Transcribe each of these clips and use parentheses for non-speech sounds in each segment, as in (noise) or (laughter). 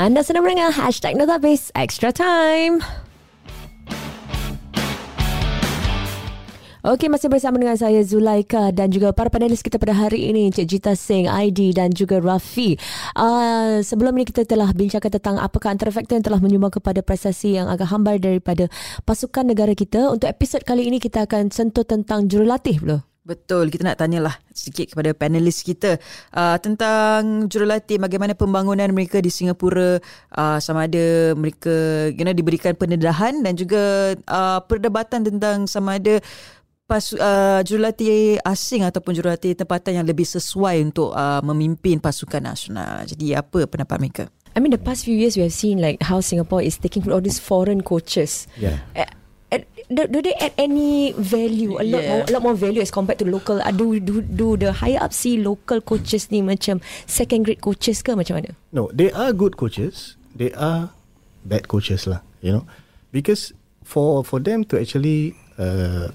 Anda sedang mendengar Hashtag Notabase Extra Time. Okey, masih bersama dengan saya Zulaika dan juga para panelis kita pada hari ini Cik Jita Singh, ID dan juga Rafi. Uh, sebelum ini kita telah bincangkan tentang apakah antara faktor yang telah menyumbang kepada prestasi yang agak hambar daripada pasukan negara kita. Untuk episod kali ini kita akan sentuh tentang jurulatih pula. Betul, kita nak tanyalah sedikit kepada panelis kita uh, tentang jurulatih bagaimana pembangunan mereka di Singapura uh, sama ada mereka you know, diberikan pendedahan dan juga uh, perdebatan tentang sama ada pas uh, jurulatih asing ataupun jurulatih tempatan yang lebih sesuai untuk uh, memimpin pasukan nasional. Jadi apa pendapat mereka? I mean the past few years we have seen like how Singapore is taking all these foreign coaches. Yeah. Do, do they add any value a lot yeah. more a lot more value as compared to local uh, do do do the higher up see local coaches ni macam second grade coaches ke macam mana no they are good coaches they are bad coaches lah you know because for for them to actually uh,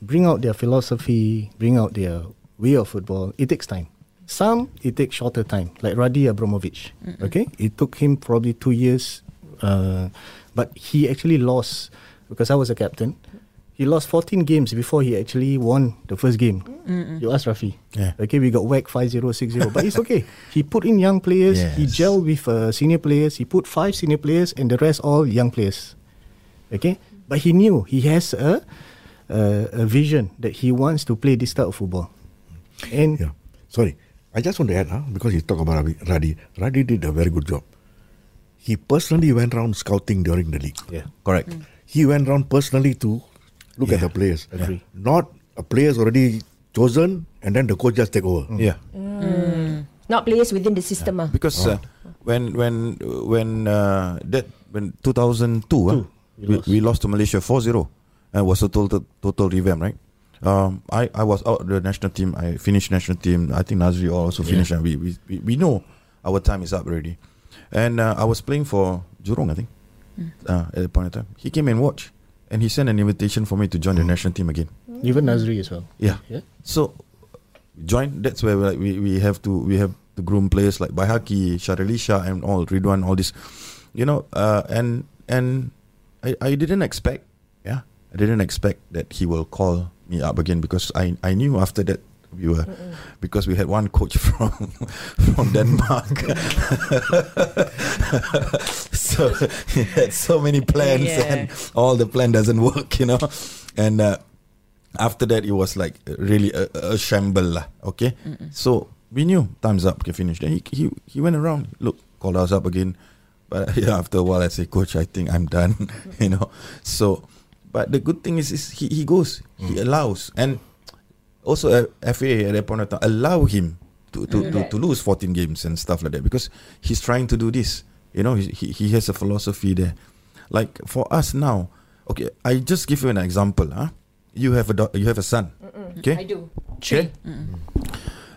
bring out their philosophy, bring out their way of football, it takes time. Some it takes shorter time, like Raddy Avramovic. Mm-hmm. Okay, it took him probably two years, uh, but he actually lost because I was a captain. He lost 14 games before he actually won the first game. Mm-mm. You ask Rafi. Yeah. Okay, we got whacked 5-0, 6-0. but it's okay. (laughs) He put in young players. Yes. He gelled with uh, senior players. He put five senior players and the rest all young players. Okay? But he knew he has a uh, a vision that he wants to play this type of football. And yeah, sorry, I just want to add, huh, because you talk about Radi. Radi did a very good job. He personally went around scouting during the league. Yeah, correct. Mm. He went around personally to look yeah. at the players. Agree. Not a players already chosen and then the coach just take over. Mm. Yeah. Mm. Not players within the system. Yeah. Because oh. uh, when when when uh, that when 2002, Two, uh, we, lost. we lost to Malaysia 4-0 and was a total total revamp, right? Um, I, I was out the national team. I finished national team. I think Nazri also finished, yeah. and we, we we know our time is up already. And uh, I was playing for Jurong, I think, mm. uh, at the point of time. He came and watched, and he sent an invitation for me to join mm. the national team again. Even Nazri as well. Yeah. Yeah. So join. That's where we, we have to we have to groom players like Baihakki, Shahril Ishak, and all Ridwan, all this, you know. Uh, and and I, I didn't expect, yeah, I didn't expect that he will call me up again because I I knew after that we were Mm-mm. because we had one coach (laughs) from from Denmark. (laughs) so he had so many plans yeah. and all the plan doesn't (laughs) work, you know. And uh, after that it was like really a, a shamble lah, okay? Mm-mm. So we knew time's up, okay, finish. Then he he he went around, look, called us up again. But yeah, after a while I say, Coach, I think I'm done. you know. So but the good thing is, is he, he goes, mm. he allows, and also FA at that point of time allow him to to, mm. to to lose 14 games and stuff like that because he's trying to do this. You know, he he has a philosophy there. Like for us now, okay, I just give you an example. Huh? You have a do- you have a son. Mm-mm. Okay, I do. Okay.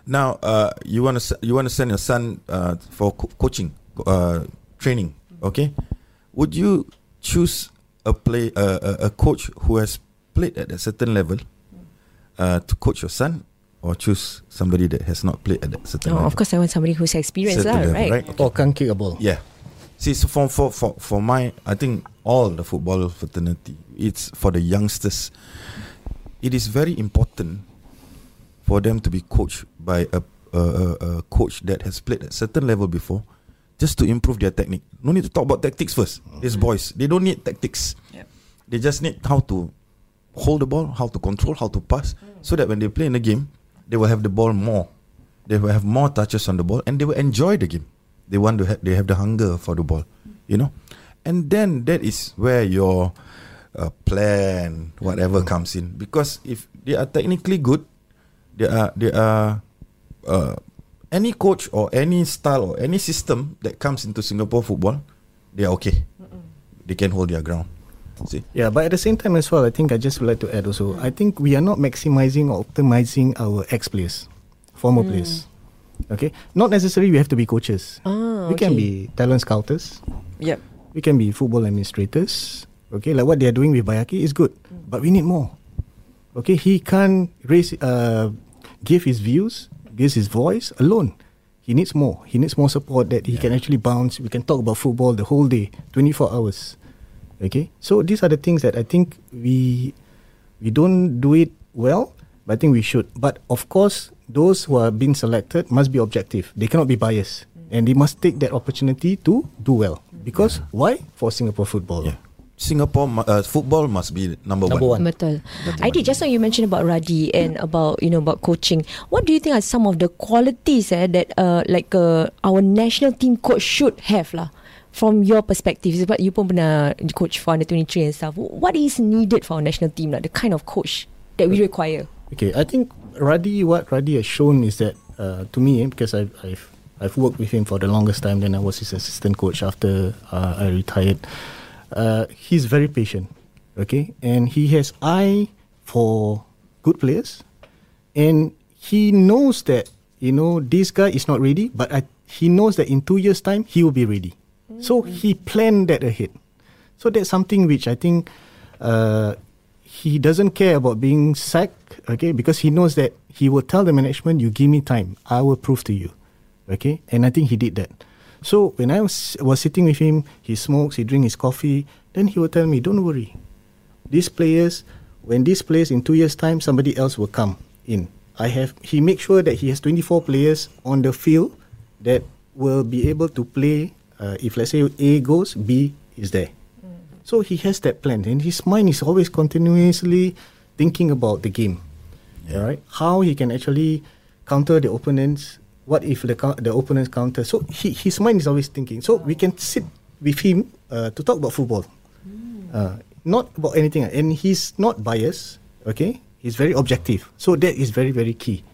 Now, uh, you want to you want to send your son uh, for co- coaching, uh, training. Okay, would you choose a play uh, a, a coach who has played at a certain level uh, to coach your son or choose somebody that has not played at that certain oh, level? Of course, I want somebody who's experienced, lah, level, right? right? Okay. Or can kick a ball. Yeah. See, so for, for, for, for my, I think all the football fraternity, it's for the youngsters. It is very important for them to be coached by a, a, a, a coach that has played at certain level before just to improve their technique. No need to talk about tactics first. Mm. These boys, they don't need tactics. Yep. They just need how to hold the ball, how to control, how to pass, mm. so that when they play in the game, they will have the ball more. They will have more touches on the ball, and they will enjoy the game. They want to have, they have the hunger for the ball, you know, and then that is where your uh, plan, whatever, mm. comes in. Because if they are technically good, they are they are. Uh, any coach or any style or any system that comes into Singapore football, they are okay. Mm-mm. They can hold their ground. See? Yeah, but at the same time as well, I think I just would like to add also. I think we are not maximizing or optimizing our ex players, former mm. players. Okay, not necessarily we have to be coaches. Oh, we okay. can be talent scouters. Yep. We can be football administrators. Okay, like what they are doing with Baihakki is good, mm. but we need more. Okay, he can't raise, uh, give his views give his voice alone. He needs more. He needs more support that he can actually bounce. We can talk about football the whole day, 24 hours. Okay, so these are the things that I think we we don't do it well, but I think we should. But of course, those who are being selected must be objective. They cannot be biased, and they must take that opportunity to do well. Because why? For Singapore football. Yeah. Singapore uh, football must be number, Number one. one. Betul. Aidi, just now you mentioned about Radi and about you know about coaching. What do you think are some of the qualities eh, that uh, like uh, our national team coach should have lah? From your perspective, sebab you pun pernah coach for under 23 and stuff. What is needed for our national team, like the kind of coach that we require? Okay, I think Radi, what Radi has shown is that uh, to me, eh, because I've, I've I've worked with him for the longest time. Then I was his assistant coach after uh, I retired. Uh, he's very patient, okay, and he has eye for good players, and he knows that you know this guy is not ready, but I, he knows that in two years' time he will be ready. So he planned that ahead. So that's something which I think uh, he doesn't care about being sacked, okay, because he knows that he will tell the management, "You give me time, I will prove to you," okay, and I think he did that. So when I was was sitting with him, he smokes, he drinks his coffee, then he will tell me, "Don't worry, these players, when these players in two years' time, somebody else will come in. I have. He makes sure that he has 24 players on the field that will be able to play. Uh, if let's say A goes, B is there. So he has that plan, and his mind is always continuously thinking about the game. All right, how he can actually counter the opponents. What if the the opponents counter? So he, his mind is always thinking. So we can sit with him uh, to talk about football, uh, not about anything. And he's not biased. Okay, he's very objective. So that is very very key.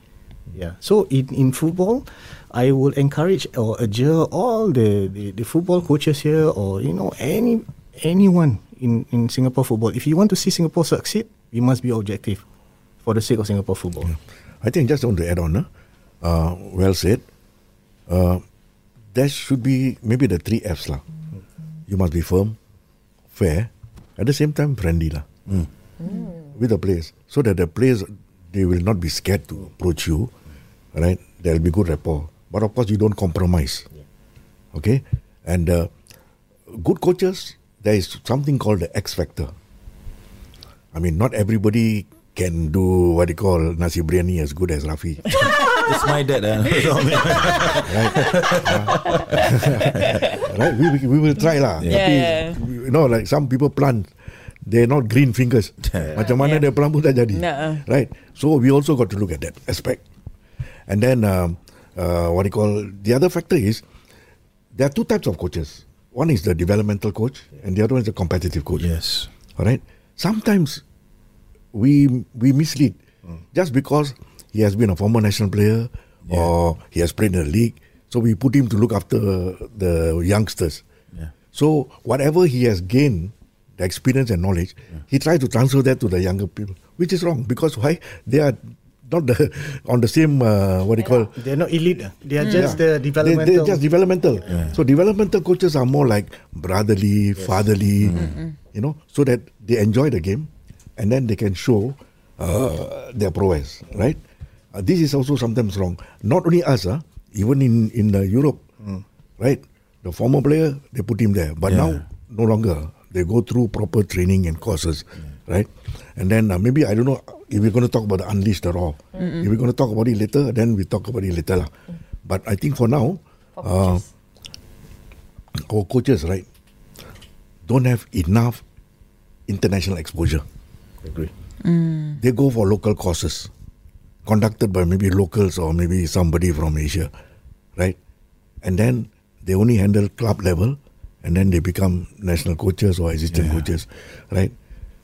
Yeah. So in, in football, I will encourage or adjure all the, the, the football coaches here or you know any anyone in, in Singapore football. If you want to see Singapore succeed, you must be objective for the sake of Singapore football. I think just want to add on. huh? Uh, well said. Uh, there should be maybe the three Fs lah. You must be firm, fair, at the same time friendly lah. With the players, so that the players they will not be scared to approach you, right? There will be good rapport, but of course you don't compromise. Okay, and uh, good coaches, there is something called the X factor. I mean, not everybody can do what they call nasi biryani as good as Rafi. (laughs) It's my dad. (laughs) Uh, (laughs) right? We, we, we will try lah. Yeah. Tapi, you know, like some people plant, they're not green fingers. Macam mana dia plant pun tak jadi. Nah. Right? So we also got to look at that aspect. And then, um, uh, what do you call, the other factor is, there are two types of coaches. One is the developmental coach, and the other one is the competitive coach. yes. All right. Sometimes we we mislead just because he has been a former national player or he has played in the league. So we put him to look after the youngsters. Yeah. So whatever he has gained, the experience and knowledge, he tries to transfer that to the younger people, which is wrong because why they are not the (laughs) on the same uh, what do you call They're not elite. They are just Yeah. the developmental. they're just developmental. So developmental coaches are more like brotherly, fatherly, you know, so that they enjoy the game and then they can show uh, their prowess, right? Uh, this is also sometimes wrong. Not only us, uh, even in in uh, Europe, right? The former player they put him there, but Yeah. now no longer. They go through proper training and courses, right? And then uh, maybe I don't know if we're going to talk about the unleashed at all. If we're going to talk about it later, then we talk about it later, lah. But I think for now, uh, our coaches, right, don't have enough international exposure. Agree. They go for local courses conducted by maybe locals or maybe somebody from Asia, right? And then they only handle club level and then they become national coaches or assistant Yeah. coaches, right?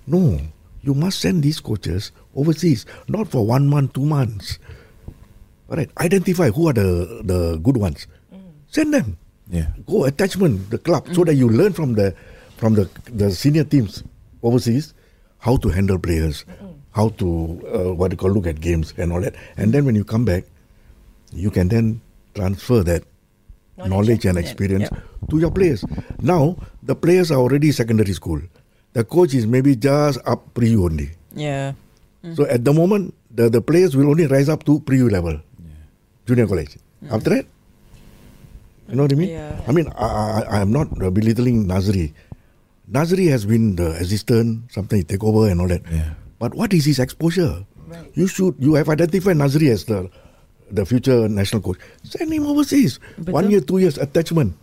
No, you must send these coaches overseas, not for one month, two months. All right, identify who are the, the good ones. Send them Yeah. go attachment the club so that you learn from the from the the senior teams overseas how to handle players how to uh, what you call look at games and all that and then when you come back you can then transfer that knowledge, and experience to your players now the players are already secondary school the coach is maybe just up pre only Yeah. so at the moment the, the players will only rise up to pre level junior college after that You know what I mean? Yeah. I mean, I, I, I am not uh, belittling Nazri. Nazri has been the assistant, sometimes he take over and all that. Yeah. But what is his exposure? You should, you have identified Nazri as the the future national coach. Send him overseas. One year, two years attachment.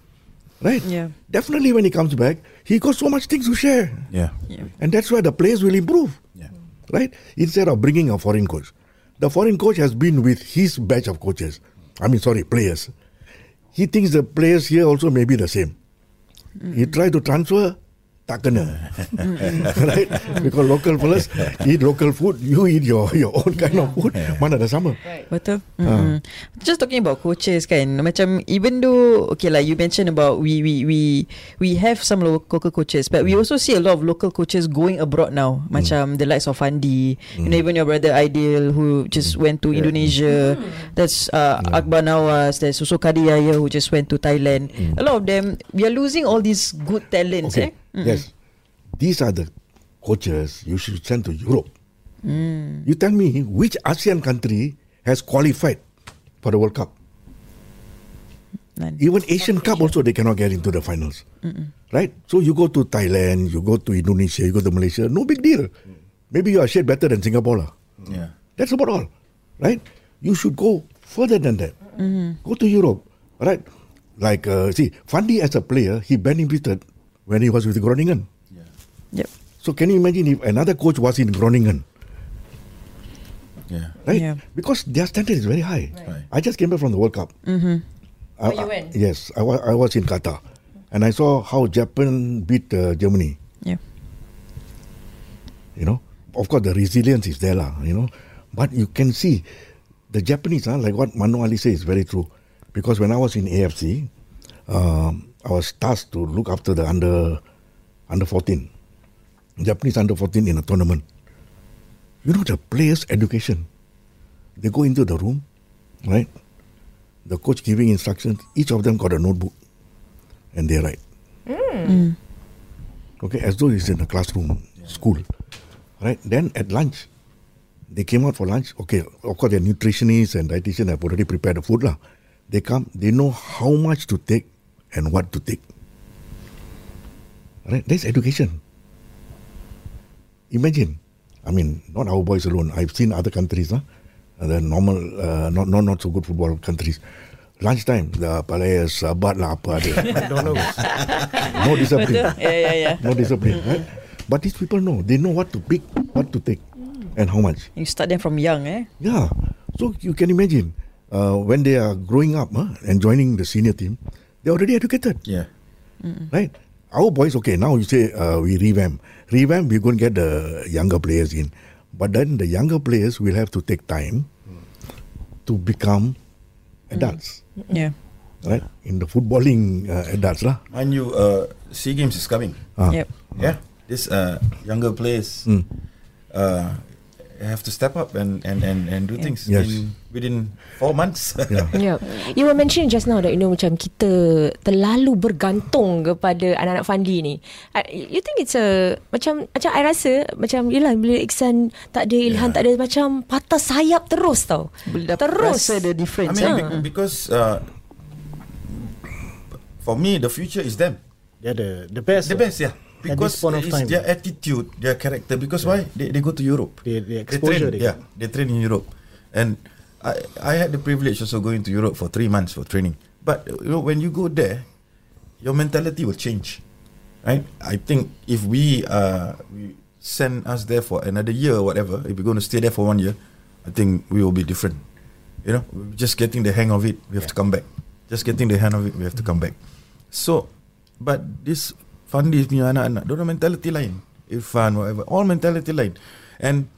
Right? Yeah. Definitely when he comes back, he got so much things to share. Yeah. Yeah. And that's where the players will improve. Yeah. Right? Instead of bringing a foreign coach. The foreign coach has been with his batch of coaches. I mean, sorry, players. He thinks the players here also may be the same. He try to transfer, tak kena. (laughs) right? Because local fellas eat local food, you eat your, your own kind of food. Mana dah sama. Betul. Mm-hmm. Just talking about coaches kan, macam even though okay like you mentioned about we we we we have some local coaches, but we also see a lot of local coaches going abroad now. Macam the likes of Fandi, you know even your brother Aidil who just went to Indonesia. That's uh, Akbar Nawas. There's also Kadi Yahya who just went to Thailand. A lot of them, we are losing all these good talents. Okay. Eh? Mm. Yes. These are the coaches you should send to Europe. You tell me which ASEAN country has qualified for the World Cup? None. Even Asian Cup also they cannot get into the finals. Right? So you go to Thailand, you go to Indonesia, you go to Malaysia, no big deal. Maybe you are shit better than Singapore. lah. Yeah. That's about all. Right? You should go further than that. Go to Europe. Right? Like, uh, see, Fandi as a player, he benefited when he was with Groningen. Yep. So can you imagine if another coach was in Groningen? Yeah. Right? Yeah. Because their standard is very high. Right. I just came back from the World Cup. Mm-hmm. I, you went? yes, I, wa- I was in Qatar. And I saw how Japan beat uh, Germany. Yeah. You know, of course, the resilience is there, lah, you know. But you can see the Japanese, huh, like what Manu Ali says, is very true. Because when I was in AFC, um, I was tasked to look after the under under 14, Japanese under 14 in a tournament. You know, the players' education. They go into the room, right? The coach giving instructions. Each of them got a notebook, and they write. Hmm. Okay, as though it's in a classroom, school, right? Then at lunch, they came out for lunch. Okay, of course, their nutritionists and dietitian have already prepared the food lah. They come, they know how much to take and what to take. Right? That's education. Imagine, I mean, not our boys alone. I've seen other countries, huh? Uh, the normal, uh, not, not not so good football countries. Lunchtime, the players, sabat lah apa ada. (laughs) no discipline. Yeah, yeah, yeah. no discipline. Right? But these people know. They know what to pick, what to take, and how much. You start them from young, eh? Yeah. So you can imagine uh, when they are growing up huh, and joining the senior team, they're already educated, Yeah. right? Our boys, okay, now you say uh, we revamp. Revamp, we're going to get the younger players in. But then the younger players will have to take time to become adults, Yeah. right? In the footballing uh, adults. Lah. Mind you, uh, SEA Games is coming. Ah. Yep. Yeah. This uh, younger players Mm. uh, have to step up and, and, and, and do things Yes. in, within four months. (laughs) Yeah. Yeah. You were mentioning just now that you know macam kita terlalu bergantung kepada anak-anak Fandi ni. I- You think it's a macam macam I rasa macam yalah bila Iksan tak ada Ilhan Yeah. tak ada macam patah sayap terus tau. Dapat Terus. rasa the I difference. mean, eh? be- because uh, for me, the future is them. They're the the best. The best, yeah. At Because this point of it's time. their attitude, their character. Because why? They, they go to Europe. The- the They exposure train, they yeah, they train in Europe, and I I had the privilege also going to Europe for three months for training. But you know, when you go there, your mentality will change, right? I think if we uh we send us there for another year or whatever, if we're going to stay there for one year, I think we will be different. You know, we're just getting the hang of it, we have to come back. Just getting the hang of it, we have to come back. So, but this Fandi punya anak-anak, dia mentality lain. Irfan, whatever, all mentality lain. And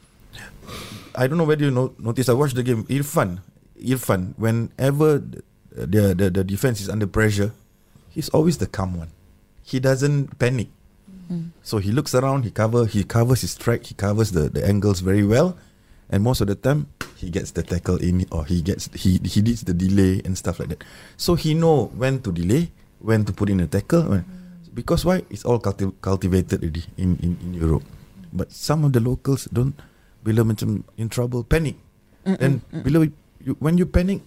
I don't know whether you know, notice, I watched the game. Irfan, Irfan, whenever the, the, the, defense is under pressure, he's always the calm one. He doesn't panic. Mm. So he looks around, he cover, he covers his track, he covers the, the angles very well, and most of the time he gets the tackle in or he gets he he needs the delay and stuff like that. So he know when to delay, when to put in a tackle, when, because why? It's all culti- cultivated already in, in in Europe. But some of the locals don't bila macam in trouble panic. And bila you, when you panic,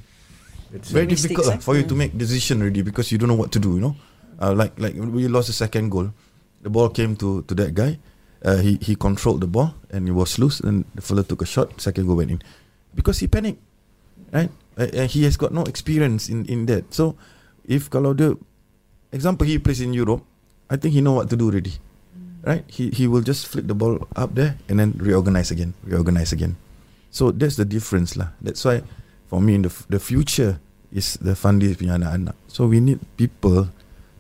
It's very Mistakes, difficult eh? for you to make decision already because you don't know what to do. You know, uh, like like we lost the second goal, the ball came to to that guy. Uh, he he controlled the ball and it was loose. And the fella took a shot. Second goal went in because he panicked, right? And he has got no experience in in that. So if kalau dia, example he plays in Europe, I think he know what to do already, right? He he will just flick the ball up there and then reorganize again, reorganize again. So that's the difference lah. That's why for me in the the future is the Fandi punya anak-anak. So we need people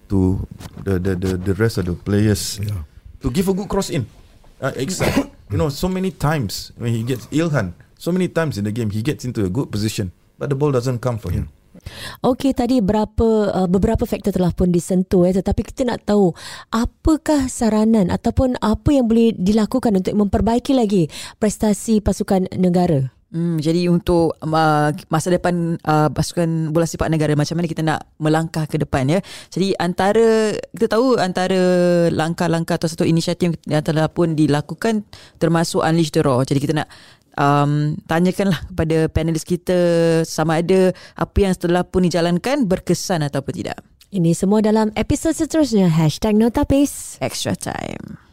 to the the the, the rest of the players Yeah. to give a good cross in. Uh, except (coughs) you know so many times when he gets Ilhan, so many times in the game he gets into a good position, but the ball doesn't come for him. Okey tadi berapa uh, beberapa faktor telah pun disentuh eh tetapi kita nak tahu apakah saranan ataupun apa yang boleh dilakukan untuk memperbaiki lagi prestasi pasukan negara. Hmm, jadi untuk uh, masa depan uh, pasukan bola sepak negara macam mana kita nak melangkah ke depan ya. Jadi antara kita tahu antara langkah-langkah atau satu inisiatif yang telah pun dilakukan termasuk Unleash the Raw. Jadi kita nak um, tanyakanlah kepada panelis kita sama ada apa yang setelah pun dijalankan berkesan ataupun tidak. Ini semua dalam episod seterusnya #notapis. Extra time.